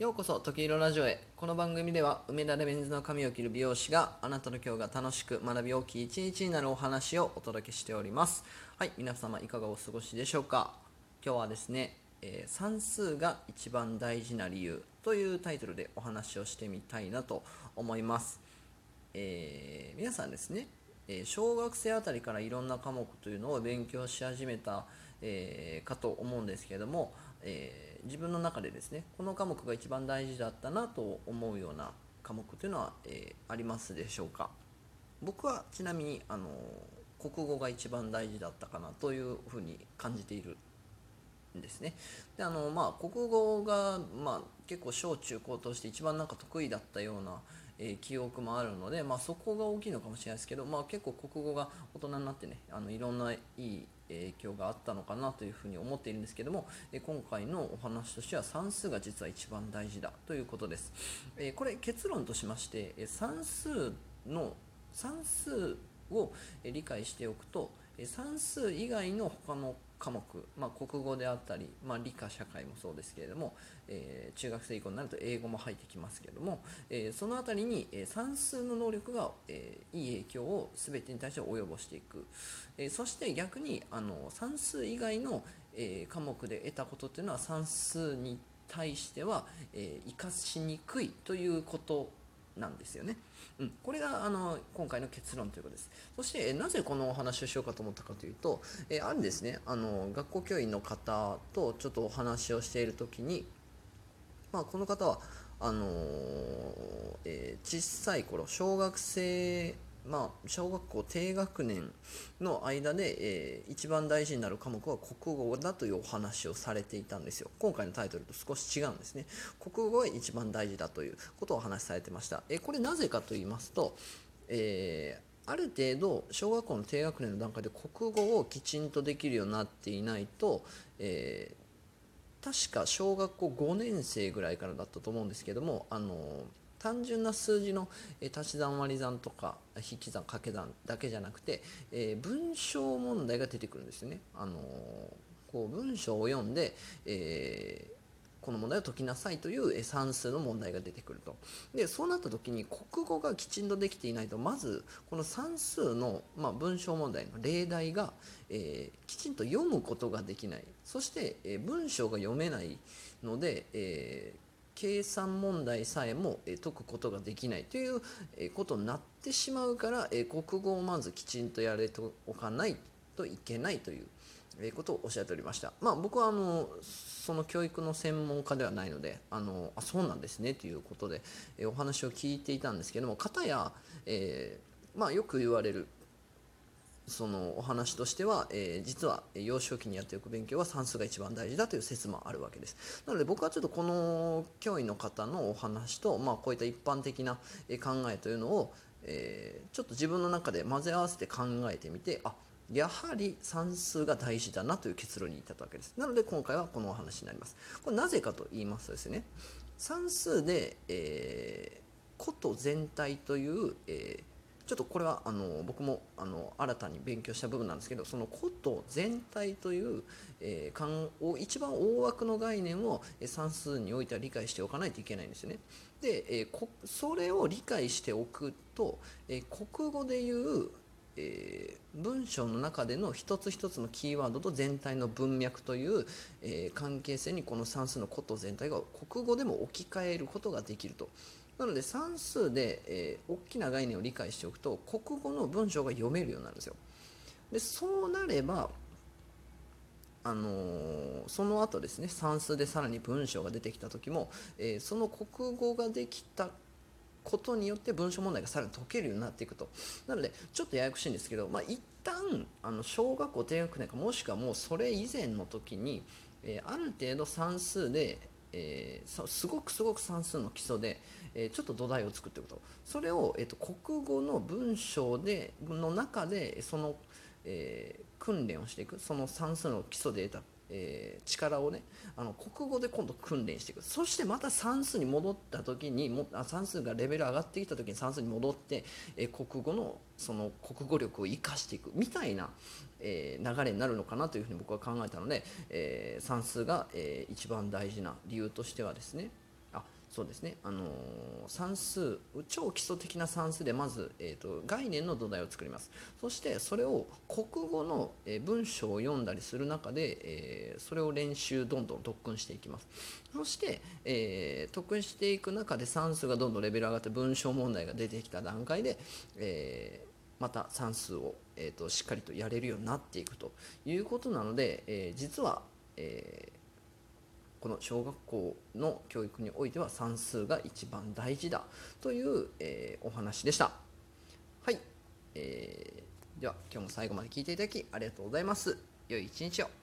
ようこそ時色ラジオへ。この番組では梅田レベンズの髪を切る美容師があなたの今日が楽しく学び大きい一日になるお話をお届けしております。はい皆様いかがお過ごしでしょうか。今日はですね、えー算数が一番大事な理由というタイトルでお話をしてみたいなと思います。えー皆さんですね、え小学生あたりからいろんな科目というのを勉強し始めた、えーかと思うんですけれども、えー自分の中でですねこの科目が一番大事だったなと思うような科目というのは、えーありますでしょうか？僕はちなみにあの国語が一番大事だったかなというふうに感じているんですね。であのまあ国語が、まあ、結構小中高として一番なんか得意だったような、えー記憶もあるので、まあ、そこが大きいのかもしれないですけど、まあ、結構国語が大人になってねあのいろんないい影響があったのかなというふうに思っているんですけども、えー今回のお話としては算数が実は一番大事だということです。えーこれ結論としまして、えー算数の算数をえ理解しておくと算数以外の他の科目、まあ、国語であったり、まあ、理科社会もそうですけれども、えー中学生以降になると英語も入ってきますけれども、えーそのあたりに、え算数の能力が、えいい影響を全てに対して及ぼしていく、えそして逆にあの算数以外の、え科目で得たことっていうのは算数に対しては、えー生かしにくいということなんですよね。うん、これがあの今回の結論ということです。そして、えなぜこのお話をしようかと思ったかというと、えあるですねあの学校教員の方とちょっとお話をしている時に、まあ、この方はあのーえー小さい頃小学生まあ、小学校低学年の間で、えー一番大事になる科目は国語だというお話をされていたんですよ。今回のタイトルと少し違うんですね。国語が一番大事だということをお話しされてました、えーこれなぜかと言いますと、えーある程度小学校の低学年の段階で国語をきちんとできるようになっていないと、え確か小学校5年生ぐらいからだったと思うんですけどもあの単純な数字のえ足し算割り算とか引き算掛け算だけじゃなくて、え文章問題が出てくるんですよね。あのこう文章を読んで、えーこの問題を解きなさいという算数の問題が出てくるとでそうなった時に国語がきちんとできていないとまずこの算数の、まあ、文章問題の例題が、えーきちんと読むことができないそして、えー文章が読めないので、えー計算問題さえも解くことができないということになってしまうから国語をまずきちんとやれておかないといけないということをおっしゃっておりました。まあ、僕はあのその教育の専門家ではないのであのあそうなんですねということで、お話を聞いていたんですけども片や、えーまあ、よく言われるそのお話としては、えー実は幼少期にやっておく勉強は算数が一番大事だという説もあるわけです。なので僕はちょっとこの教員の方のお話と、まあ、こういった一般的な考えというのを、えーちょっと自分の中で混ぜ合わせて考えてみてあやはり算数が大事だなという結論に至ったわけです。なので今回はこのお話になります。これなぜかと言いますとですね算数で、えーこと全体という、えーちょっとこれはあの僕もあの新たに勉強した部分なんですけどそのこと全体という、えー一番大枠の概念を算数においては理解しておかないといけないんですよね。で、えーそれを理解しておくと、えー国語でいうえー文章の中での一つ一つのキーワードと全体の文脈という、えー関係性にこの算数のこと全体が国語でも置き換えることができると。なので算数で、えー大きな概念を理解しておくと国語の文章が読めるようになるんですよ。でそうなればあのーその後ですね算数でさらに文章が出てきた時も、えーその国語ができたことによって文章問題がさらに解けるようになっていくとなのでちょっとややこしいんですけど、まあ、一旦あの小学校低学年かもしくはもうそれ以前の時に、えーある程度算数で、えーすごくすごく算数の基礎で、えーちょっと土台を作っていくと。それを、えー、と国語の文章での中でその、えー訓練をしていくその算数の基礎で得た、えー力をねあの国語で今度訓練していくそしてまた算数に戻った時にもあ算数がレベル上がってきた時に算数に戻って、えー国語のその国語力を生かしていくみたいな、えー流れになるのかなというふうに僕は考えたので、えー算数が、えー一番大事な理由としてはですね。あそうですね、あのー算数超基礎的な算数でまず、えー、と概念の土台を作ります。そしてそれを国語の、えー文章を読んだりする中で、えーそれを練習どんどん特訓していきます。そして、えー特訓していく中で算数がどんどんレベル上がって文章問題が出てきた段階で、えまた算数を、えー、としっかりとやれるようになっていくということなので、え実は、えーこの小学校の教育においては算数が一番大事だという、えーお話でした。はい、えーでは今日も最後まで聞いていただきありがとうございます。良い一日を。